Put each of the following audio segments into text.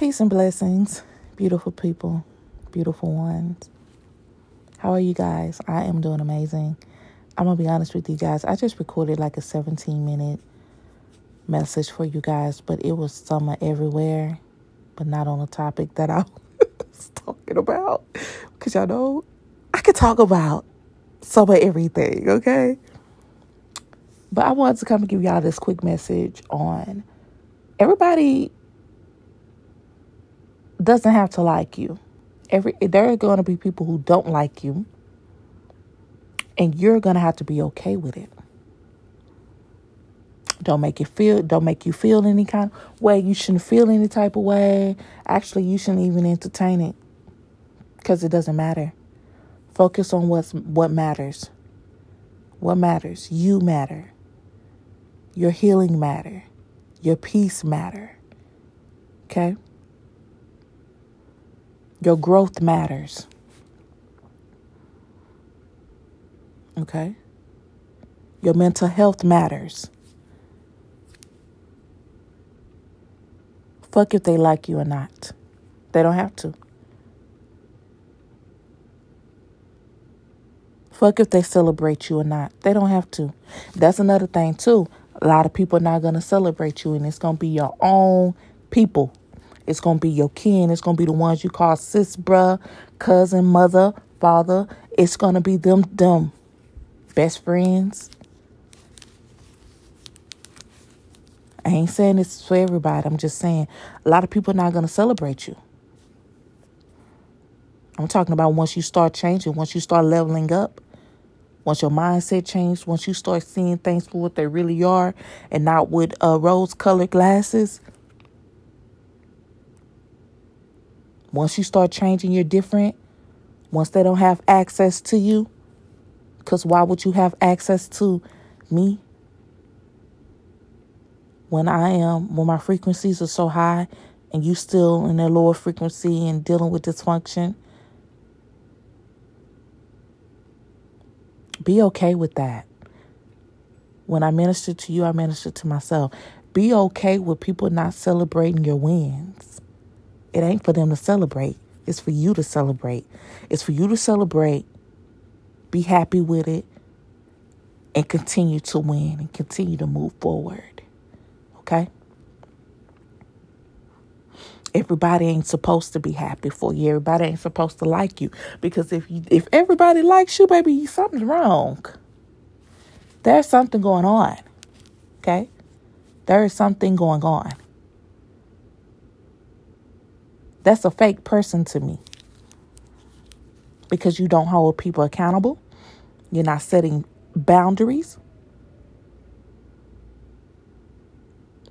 Peace and blessings, beautiful people, beautiful ones. How are you guys? I am doing amazing. I'm gonna be honest with you guys. I just recorded like a 17 minute message for you guys, but it was summer everywhere, but not on the topic that I was talking about. Because y'all know I could talk about of everything, okay? But I wanted to come and give y'all this quick message on everybody doesn't have to like you. Every there are going to be people who don't like you, and you're going to have to be okay with it. Don't make it feel don't make you feel any kind of way. You shouldn't feel any type of way. Actually, you shouldn't even entertain it because it doesn't matter. Focus on what's what matters. What matters? You matter. Your healing matter. Your peace matter. Okay? Your growth matters. Okay? Your mental health matters. Fuck if they like you or not. They don't have to. Fuck if they celebrate you or not. They don't have to. That's another thing, too. A lot of people are not going to celebrate you, and it's going to be your own people. It's going to be your kin. It's going to be the ones you call sis, bruh, cousin, mother, father. It's going to be them, them best friends. I ain't saying this for everybody. I'm just saying a lot of people are not going to celebrate you. I'm talking about once you start changing, once you start leveling up, once your mindset changes, once you start seeing things for what they really are and not with uh, rose colored glasses. Once you start changing, you're different. Once they don't have access to you, because why would you have access to me? When I am, when my frequencies are so high and you still in a lower frequency and dealing with dysfunction, be okay with that. When I minister to you, I minister to myself. Be okay with people not celebrating your wins. It ain't for them to celebrate, it's for you to celebrate. It's for you to celebrate, be happy with it, and continue to win and continue to move forward. Okay? Everybody ain't supposed to be happy for you. Everybody ain't supposed to like you because if you if everybody likes you, baby, something's wrong. There's something going on. Okay? There is something going on. That's a fake person to me. Because you don't hold people accountable. You're not setting boundaries.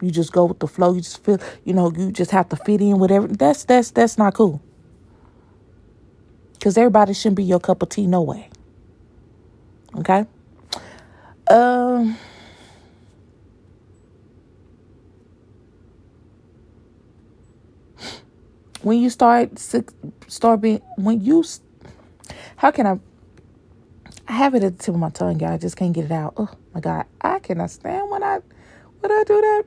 You just go with the flow. You just feel, you know, you just have to fit in with everything. That's that's that's not cool. Cause everybody shouldn't be your cup of tea, no way. Okay. Um. When you start start being when you how can I I have it at the tip of my tongue, y'all. I just can't get it out. Oh my god. I cannot stand when I when I do that.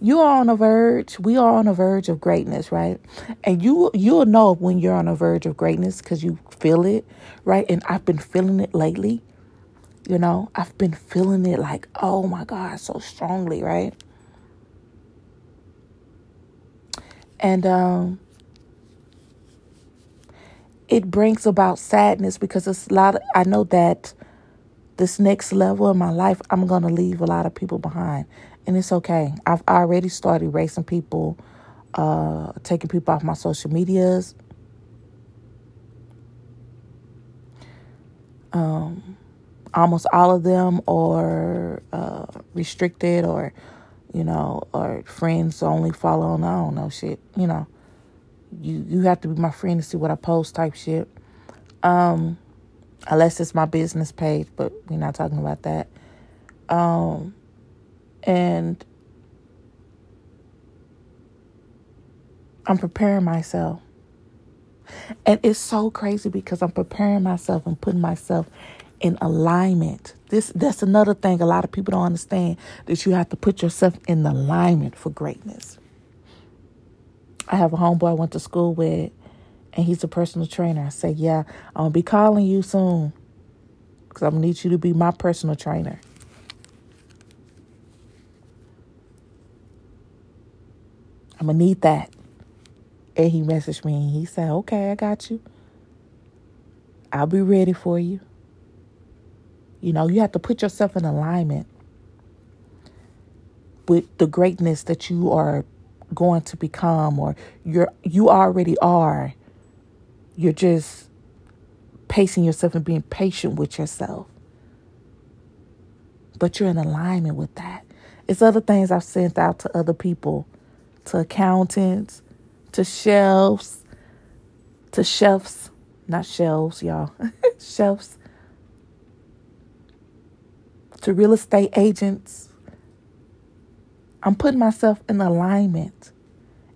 you are on a verge we are on a verge of greatness right and you you'll know when you're on a verge of greatness because you feel it right and i've been feeling it lately you know i've been feeling it like oh my god so strongly right and um it brings about sadness because it's a lot of, i know that this next level in my life i'm to leave a lot of people behind and it's okay. I've already started erasing people, uh, taking people off my social medias. Um, almost all of them are uh, restricted or, you know, or friends only following. I don't know shit. You know, you you have to be my friend to see what I post type shit. Um, unless it's my business page, but we're not talking about that. Um, and I'm preparing myself. And it's so crazy because I'm preparing myself and putting myself in alignment. This that's another thing a lot of people don't understand that you have to put yourself in alignment for greatness. I have a homeboy I went to school with, and he's a personal trainer. I say, yeah, I'm gonna be calling you soon, cause I'm gonna need you to be my personal trainer. I'm gonna need that. And he messaged me and he said, Okay, I got you. I'll be ready for you. You know, you have to put yourself in alignment with the greatness that you are going to become or you're you already are. You're just pacing yourself and being patient with yourself. But you're in alignment with that. It's other things I've sent out to other people, to accountants, to shelves, to chefs, not shelves, y'all, shelves, to real estate agents. I'm putting myself in alignment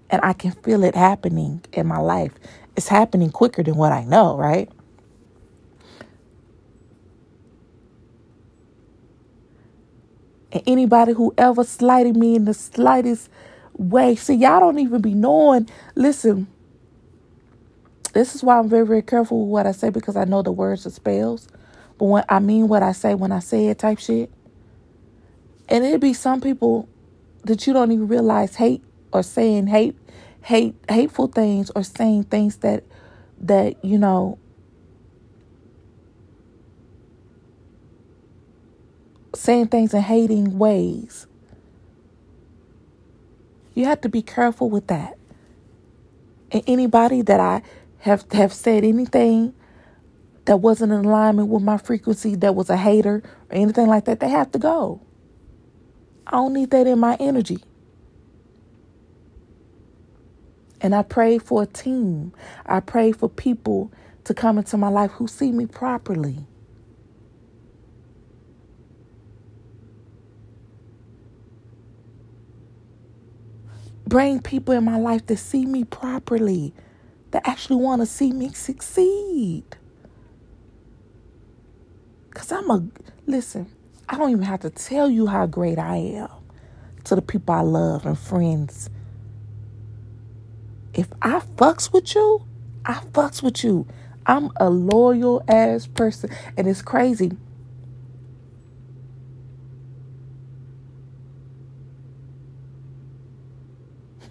and I can feel it happening in my life. It's happening quicker than what I know, right? And anybody who ever slighted me in the slightest way, see, y'all don't even be knowing. Listen, this is why I'm very, very careful with what I say because I know the words are spells. But when I mean what I say when I say it type shit. And it'd be some people that you don't even realize hate or saying hate hate hateful things or saying things that that, you know, saying things in hating ways. You have to be careful with that. And anybody that I have have said anything that wasn't in alignment with my frequency, that was a hater or anything like that, they have to go. I don't need that in my energy. And I pray for a team. I pray for people to come into my life who see me properly. Bring people in my life that see me properly, that actually want to see me succeed. Because I'm a, listen, I don't even have to tell you how great I am to the people I love and friends. If I fucks with you, I fucks with you. I'm a loyal ass person. And it's crazy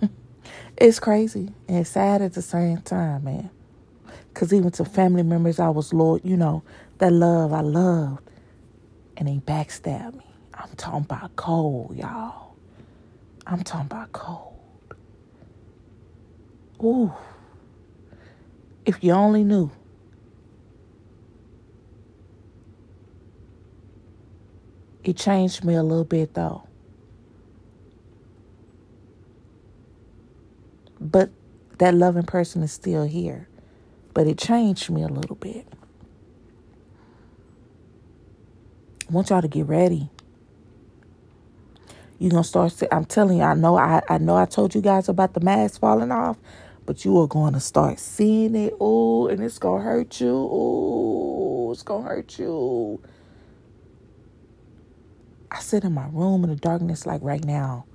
It's crazy and sad at the same time, man. Because even to family members I was loyal, you know, that love I loved, and they backstabbed me. I'm talking about cold, y'all. I'm talking about cold. Ooh. If you only knew. It changed me a little bit, though. But that loving person is still here. But it changed me a little bit. Want y'all to get ready. You're gonna start see, I'm telling you, I know I, I know I told you guys about the mask falling off, but you are going to start seeing it. Oh, and it's gonna hurt you. Oh, it's gonna hurt you. I sit in my room in the darkness like right now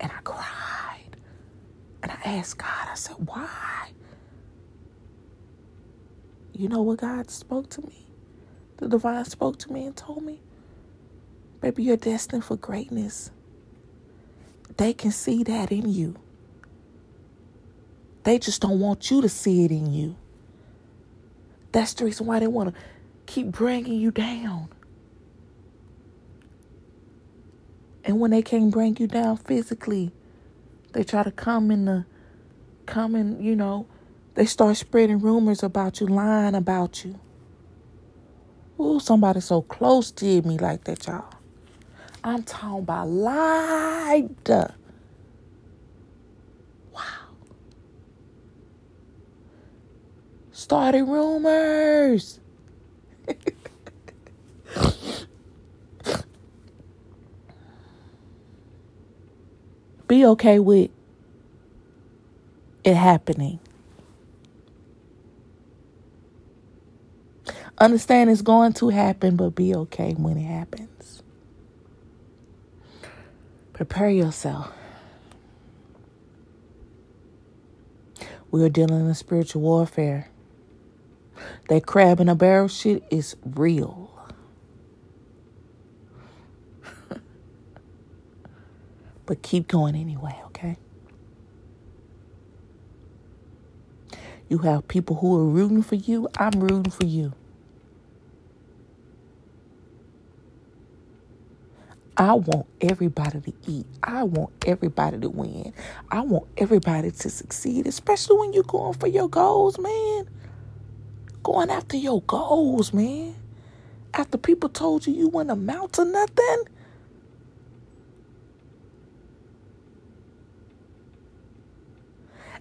and I cried, And I asked God, I said, why? You know what God spoke to me? The divine spoke to me and told me, baby, you're destined for greatness. They can see that in you. They just don't want you to see it in you. That's the reason why they want to keep bringing you down. And when they can't bring you down physically, they try to come in the come in, you know, they start spreading rumors about you, lying about you. Ooh, somebody so close did me like that, y'all. I'm talking about lied. Wow. Started rumors. Be okay with it happening. Understand it's going to happen, but be okay when it happens. Prepare yourself. We are dealing in spiritual warfare. That crab in a barrel shit is real. but keep going anyway, okay? You have people who are rooting for you. I'm rooting for you. I want everybody to eat. I want everybody to win. I want everybody to succeed, especially when you're going for your goals, man. Going after your goals, man. After people told you you wouldn't amount to nothing.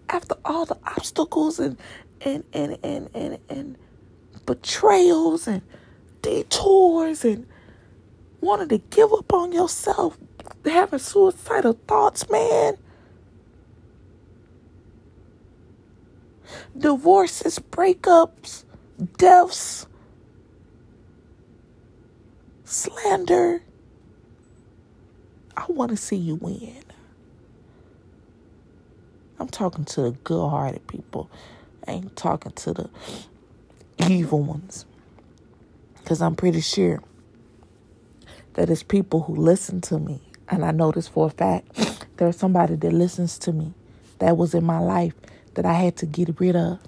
After all the obstacles and and and and and, and betrayals and detours and wanted to give up on yourself, having suicidal thoughts, man. Divorces, breakups, deaths, slander. I want to see you win. I'm talking to the good hearted people. I ain't talking to the evil ones. Because I'm pretty sure that is people who listen to me. And I this for a fact. There's somebody that listens to me that was in my life that I had to get rid of.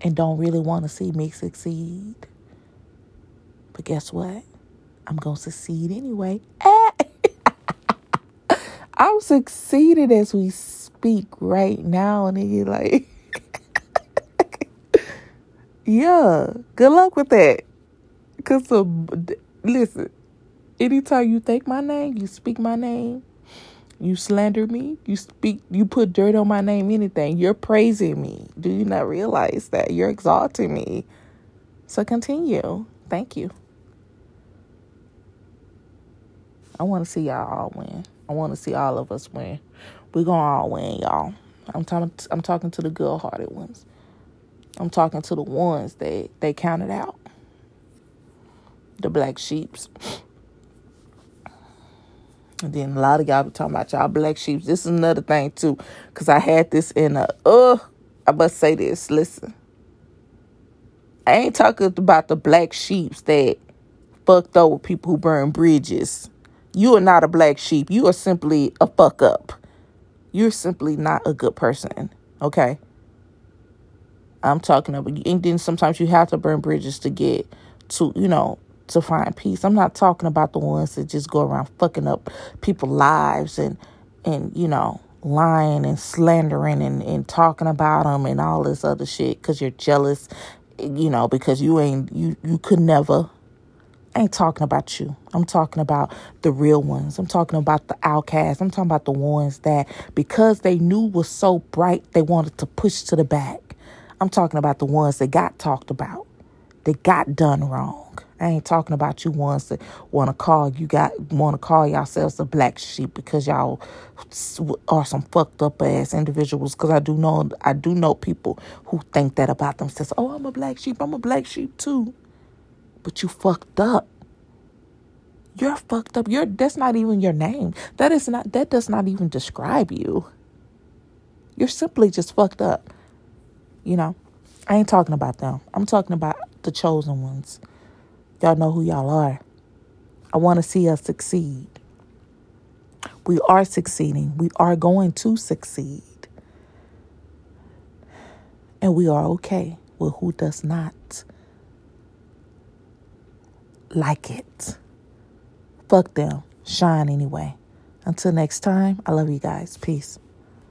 And don't really want to see me succeed. But guess what? I'm going to succeed anyway. I'm succeeding as we speak right now. And he like yeah, good luck with that. Cause uh, listen, anytime you take my name, you speak my name, you slander me, you speak, you put dirt on my name, anything, you're praising me. Do you not realize that you're exalting me? So continue. Thank you. I want to see y'all all win. I want to see all of us win. We're gonna all win, y'all. I'm talking. I'm talking to the good-hearted ones. I'm talking to the ones that they counted out. The black sheeps. And then a lot of y'all be talking about y'all black sheeps. This is another thing too. Cause I had this in a uh I must say this. Listen. I ain't talking about the black sheeps that fucked over people who burn bridges. You are not a black sheep. You are simply a fuck up. You're simply not a good person. Okay? I'm talking about, and then sometimes you have to burn bridges to get to, you know, to find peace. I'm not talking about the ones that just go around fucking up people's lives and, and, you know, lying and slandering and, and talking about them and all this other shit because you're jealous, you know, because you ain't, you, you could never. I ain't talking about you. I'm talking about the real ones. I'm talking about the outcasts. I'm talking about the ones that because they knew was so bright, they wanted to push to the back. I'm talking about the ones that got talked about, that got done wrong. I ain't talking about you ones that want to call you got want to call yourselves a black sheep because y'all are some fucked up ass individuals. Because I do know I do know people who think that about themselves. Oh, I'm a black sheep. I'm a black sheep too. But you fucked up. You're fucked up. You're that's not even your name. That is not that does not even describe you. You're simply just fucked up. You know, I ain't talking about them. I'm talking about the chosen ones. Y'all know who y'all are. I want to see us succeed. We are succeeding. We are going to succeed. And we are okay with who does not like it. Fuck them. Shine anyway. Until next time, I love you guys. Peace.